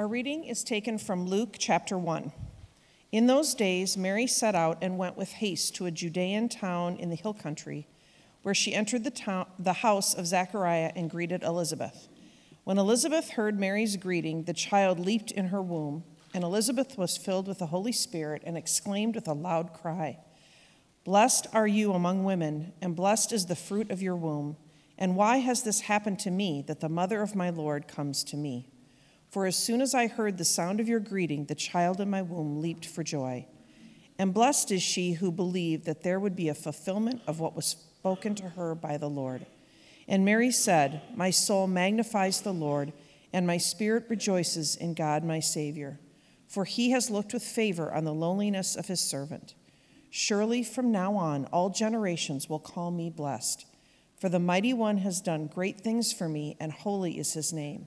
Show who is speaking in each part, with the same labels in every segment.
Speaker 1: Our reading is taken from Luke chapter 1. In those days, Mary set out and went with haste to a Judean town in the hill country, where she entered the, town, the house of Zechariah and greeted Elizabeth. When Elizabeth heard Mary's greeting, the child leaped in her womb, and Elizabeth was filled with the Holy Spirit and exclaimed with a loud cry Blessed are you among women, and blessed is the fruit of your womb. And why has this happened to me that the mother of my Lord comes to me? For as soon as I heard the sound of your greeting, the child in my womb leaped for joy. And blessed is she who believed that there would be a fulfillment of what was spoken to her by the Lord. And Mary said, My soul magnifies the Lord, and my spirit rejoices in God my Savior, for he has looked with favor on the loneliness of his servant. Surely from now on, all generations will call me blessed, for the mighty one has done great things for me, and holy is his name.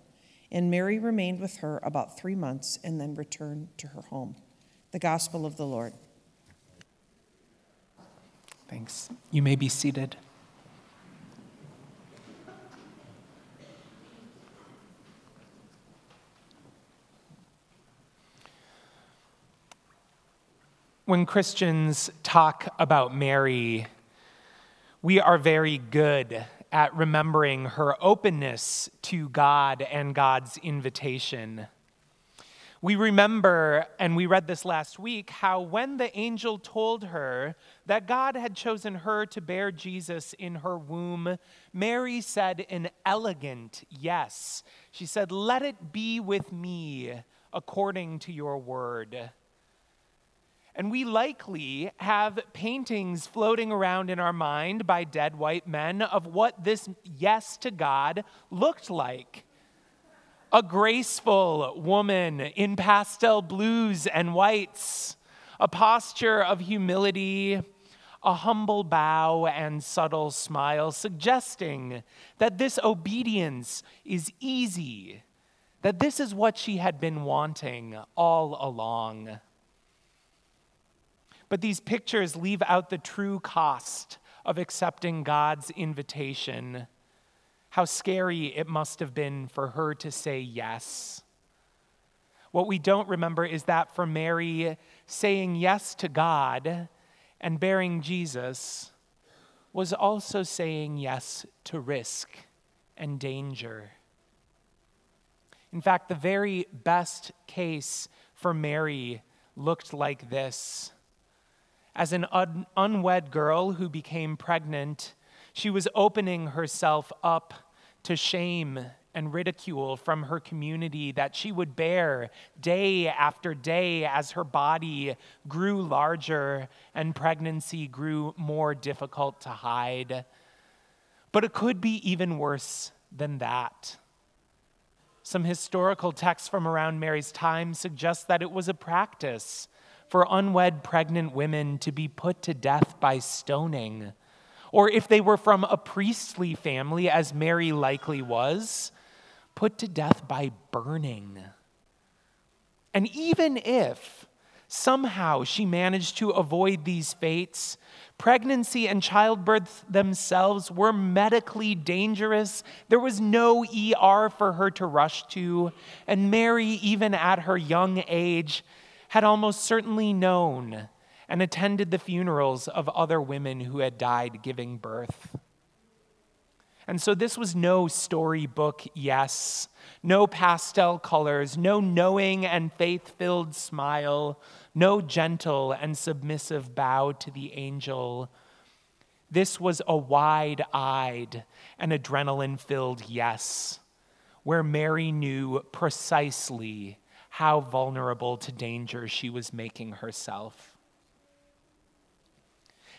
Speaker 1: And Mary remained with her about three months and then returned to her home. The Gospel of the Lord.
Speaker 2: Thanks. You may be seated. When Christians talk about Mary, we are very good at remembering her openness to God and God's invitation. We remember, and we read this last week, how when the angel told her that God had chosen her to bear Jesus in her womb, Mary said an elegant yes. She said, Let it be with me according to your word. And we likely have paintings floating around in our mind by dead white men of what this yes to God looked like. A graceful woman in pastel blues and whites, a posture of humility, a humble bow and subtle smile, suggesting that this obedience is easy, that this is what she had been wanting all along. But these pictures leave out the true cost of accepting God's invitation. How scary it must have been for her to say yes. What we don't remember is that for Mary, saying yes to God and bearing Jesus was also saying yes to risk and danger. In fact, the very best case for Mary looked like this. As an un- unwed girl who became pregnant, she was opening herself up to shame and ridicule from her community that she would bear day after day as her body grew larger and pregnancy grew more difficult to hide. But it could be even worse than that. Some historical texts from around Mary's time suggest that it was a practice for unwed pregnant women to be put to death by stoning. Or if they were from a priestly family, as Mary likely was, put to death by burning. And even if somehow she managed to avoid these fates, pregnancy and childbirth themselves were medically dangerous. There was no ER for her to rush to. And Mary, even at her young age, had almost certainly known and attended the funerals of other women who had died giving birth. And so this was no storybook yes, no pastel colors, no knowing and faith filled smile, no gentle and submissive bow to the angel. This was a wide eyed and adrenaline filled yes, where Mary knew precisely how vulnerable to danger she was making herself.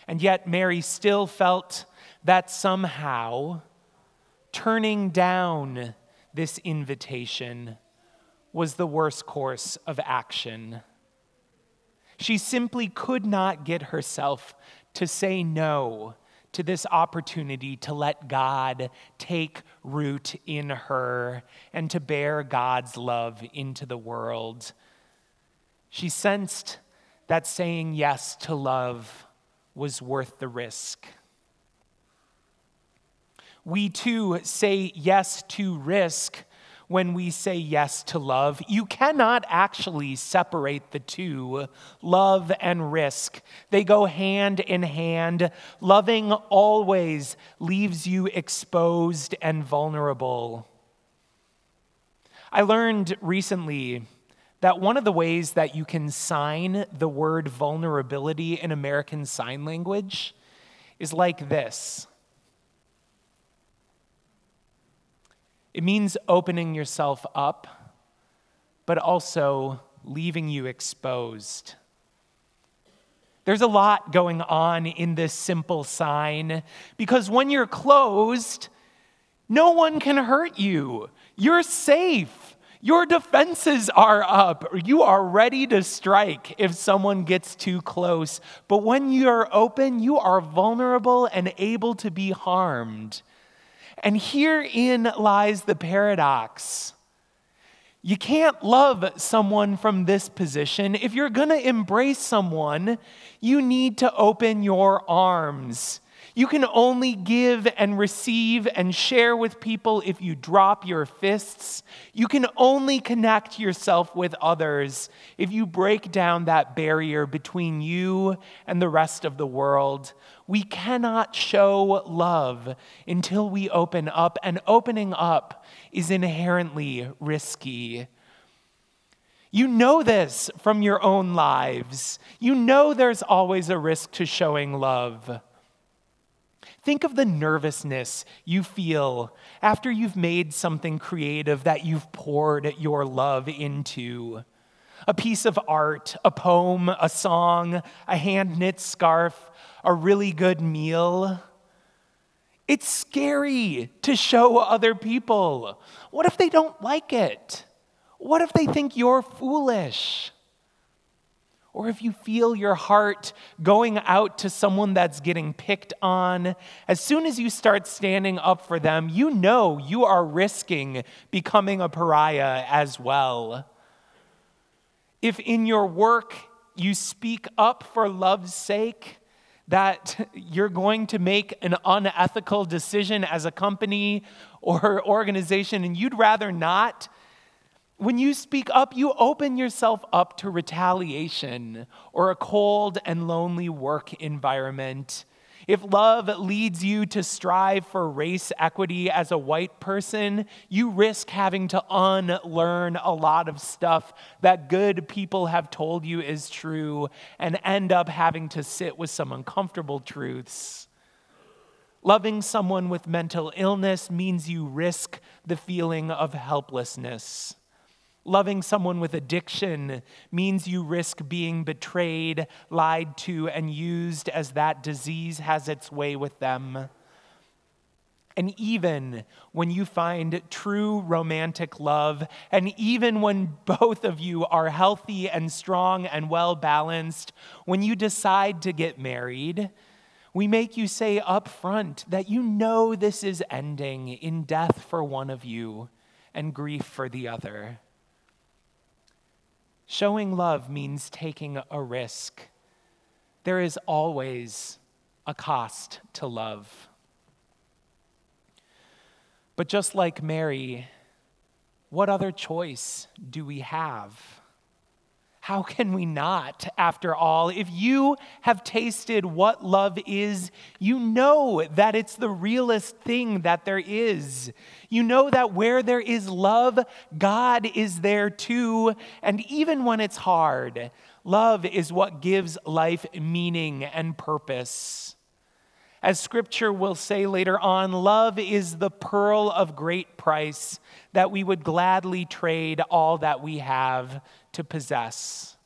Speaker 2: And yet, Mary still felt that somehow turning down this invitation was the worst course of action. She simply could not get herself to say no to this opportunity to let God take root in her and to bear God's love into the world. She sensed that saying yes to love was worth the risk. We too say yes to risk when we say yes to love. You cannot actually separate the two, love and risk. They go hand in hand. Loving always leaves you exposed and vulnerable. I learned recently that one of the ways that you can sign the word vulnerability in American Sign Language is like this. It means opening yourself up, but also leaving you exposed. There's a lot going on in this simple sign because when you're closed, no one can hurt you. You're safe. Your defenses are up. You are ready to strike if someone gets too close. But when you're open, you are vulnerable and able to be harmed. And herein lies the paradox. You can't love someone from this position. If you're going to embrace someone, you need to open your arms. You can only give and receive and share with people if you drop your fists. You can only connect yourself with others if you break down that barrier between you and the rest of the world. We cannot show love until we open up, and opening up is inherently risky. You know this from your own lives. You know there's always a risk to showing love. Think of the nervousness you feel after you've made something creative that you've poured your love into. A piece of art, a poem, a song, a hand knit scarf, a really good meal. It's scary to show other people. What if they don't like it? What if they think you're foolish? Or if you feel your heart going out to someone that's getting picked on, as soon as you start standing up for them, you know you are risking becoming a pariah as well. If in your work you speak up for love's sake, that you're going to make an unethical decision as a company or organization and you'd rather not, when you speak up, you open yourself up to retaliation or a cold and lonely work environment. If love leads you to strive for race equity as a white person, you risk having to unlearn a lot of stuff that good people have told you is true and end up having to sit with some uncomfortable truths. Loving someone with mental illness means you risk the feeling of helplessness. Loving someone with addiction means you risk being betrayed, lied to, and used as that disease has its way with them. And even when you find true romantic love, and even when both of you are healthy and strong and well balanced, when you decide to get married, we make you say up front that you know this is ending in death for one of you and grief for the other. Showing love means taking a risk. There is always a cost to love. But just like Mary, what other choice do we have? How can we not, after all? If you have tasted what love is, you know that it's the realest thing that there is. You know that where there is love, God is there too. And even when it's hard, love is what gives life meaning and purpose. As scripture will say later on, love is the pearl of great price that we would gladly trade all that we have to possess.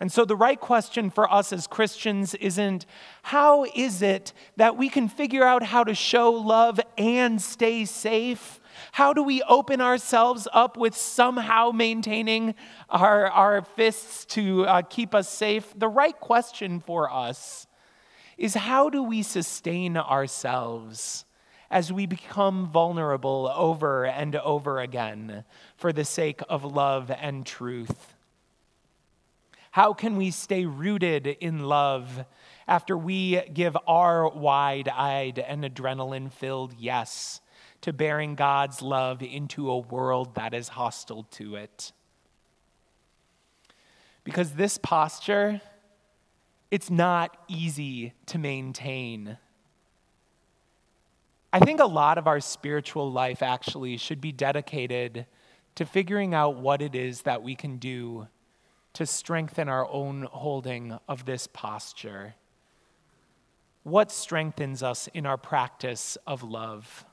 Speaker 2: And so, the right question for us as Christians isn't how is it that we can figure out how to show love and stay safe? How do we open ourselves up with somehow maintaining our, our fists to uh, keep us safe? The right question for us is how do we sustain ourselves as we become vulnerable over and over again for the sake of love and truth? How can we stay rooted in love after we give our wide eyed and adrenaline filled yes to bearing God's love into a world that is hostile to it? Because this posture, it's not easy to maintain. I think a lot of our spiritual life actually should be dedicated to figuring out what it is that we can do to strengthen our own holding of this posture? What strengthens us in our practice of love?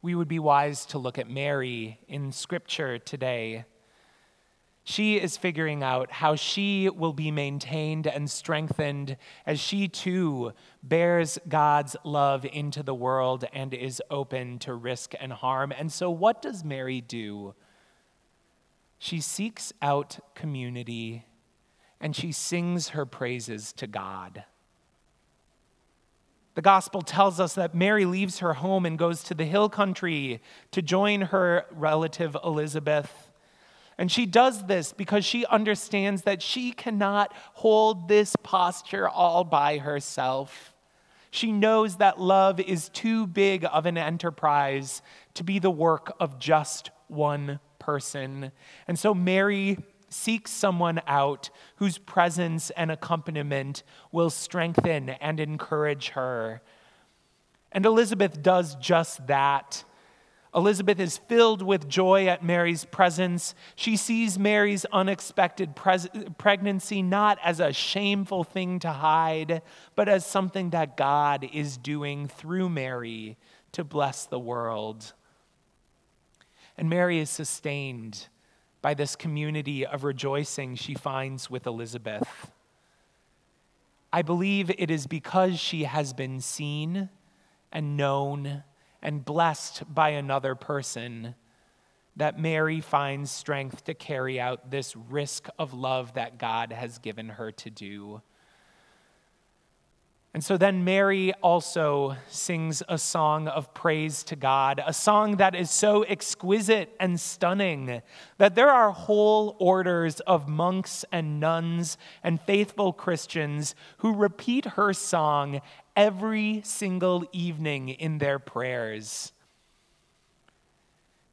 Speaker 2: We would be wise to look at Mary in Scripture today. She is figuring out how she will be maintained and strengthened as she too bears God's love into the world and is open to risk and harm. And so, what does Mary do? She seeks out community and she sings her praises to God. The gospel tells us that Mary leaves her home and goes to the hill country to join her relative Elizabeth. And she does this because she understands that she cannot hold this posture all by herself. She knows that love is too big of an enterprise to be the work of just one person. And so Mary seeks someone out whose presence and accompaniment will strengthen and encourage her. And Elizabeth does just that. Elizabeth is filled with joy at Mary's presence. She sees Mary's unexpected pregnancy not as a shameful thing to hide, but as something that God is doing through Mary to bless the world. And Mary is sustained by this community of rejoicing she finds with Elizabeth. I believe it is because she has been seen and known and blessed by another person that Mary finds strength to carry out this risk of love that God has given her to do. And so then Mary also sings a song of praise to God, a song that is so exquisite and stunning that there are whole orders of monks and nuns and faithful Christians who repeat her song every single evening in their prayers.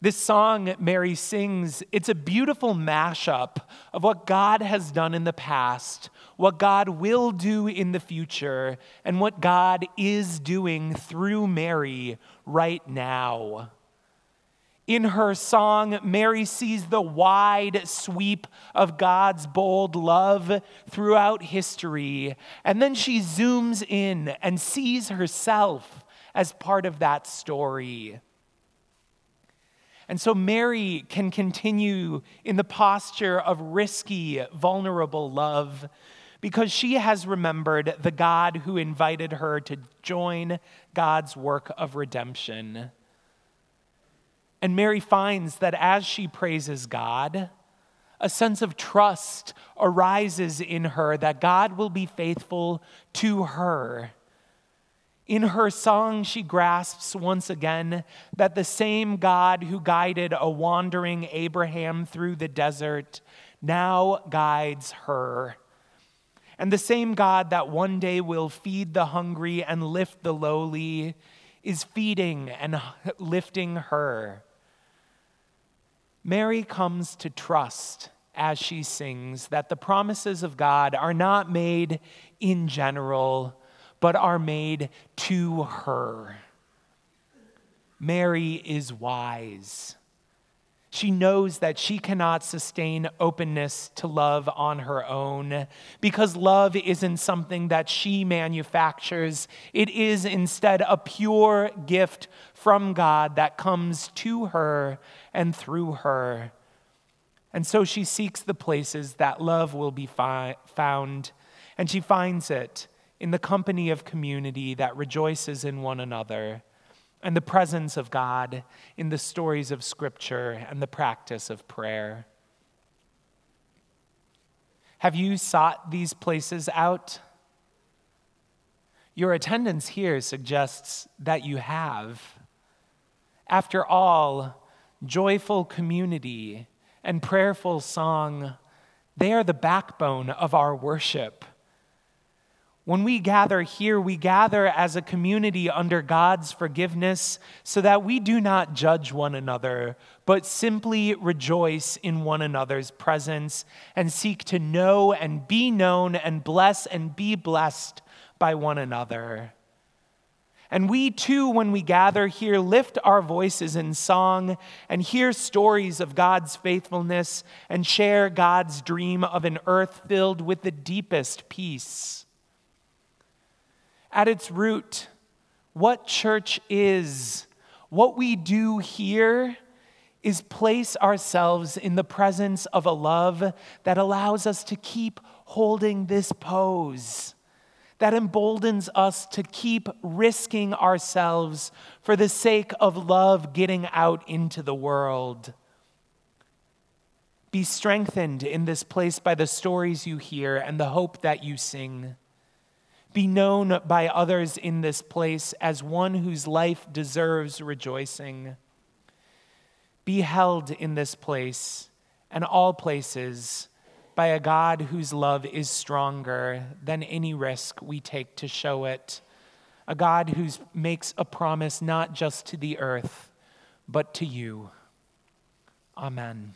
Speaker 2: This song Mary sings, it's a beautiful mashup of what God has done in the past, what God will do in the future, and what God is doing through Mary right now. In her song, Mary sees the wide sweep of God's bold love throughout history, and then she zooms in and sees herself as part of that story. And so Mary can continue in the posture of risky, vulnerable love because she has remembered the God who invited her to join God's work of redemption. And Mary finds that as she praises God, a sense of trust arises in her that God will be faithful to her in her song, she grasps once again that the same God who guided a wandering Abraham through the desert now guides her. And the same God that one day will feed the hungry and lift the lowly is feeding and lifting her. Mary comes to trust as she sings that the promises of God are not made in general but are made to her. Mary is wise. She knows that she cannot sustain openness to love on her own because love isn't something that she manufactures. It is instead a pure gift from God that comes to her and through her. And so she seeks the places that love will be fi- found, and she finds it in the company of community that rejoices in one another, and the presence of God in the stories of Scripture and the practice of prayer. Have you sought these places out? Your attendance here suggests that you have. After all, joyful community and prayerful song, they are the backbone of our worship. When we gather here, we gather as a community under God's forgiveness so that we do not judge one another, but simply rejoice in one another's presence and seek to know and be known and bless and be blessed by one another. And we too, when we gather here, lift our voices in song and hear stories of God's faithfulness and share God's dream of an earth filled with the deepest peace. At its root, what church is, what we do here, is place ourselves in the presence of a love that allows us to keep holding this pose that emboldens us to keep risking ourselves for the sake of love getting out into the world. Be strengthened in this place by the stories you hear and the hope that you sing. Be known by others in this place as one whose life deserves rejoicing. Be held in this place and all places by a God whose love is stronger than any risk we take to show it, a God who makes a promise not just to the earth, but to you. Amen.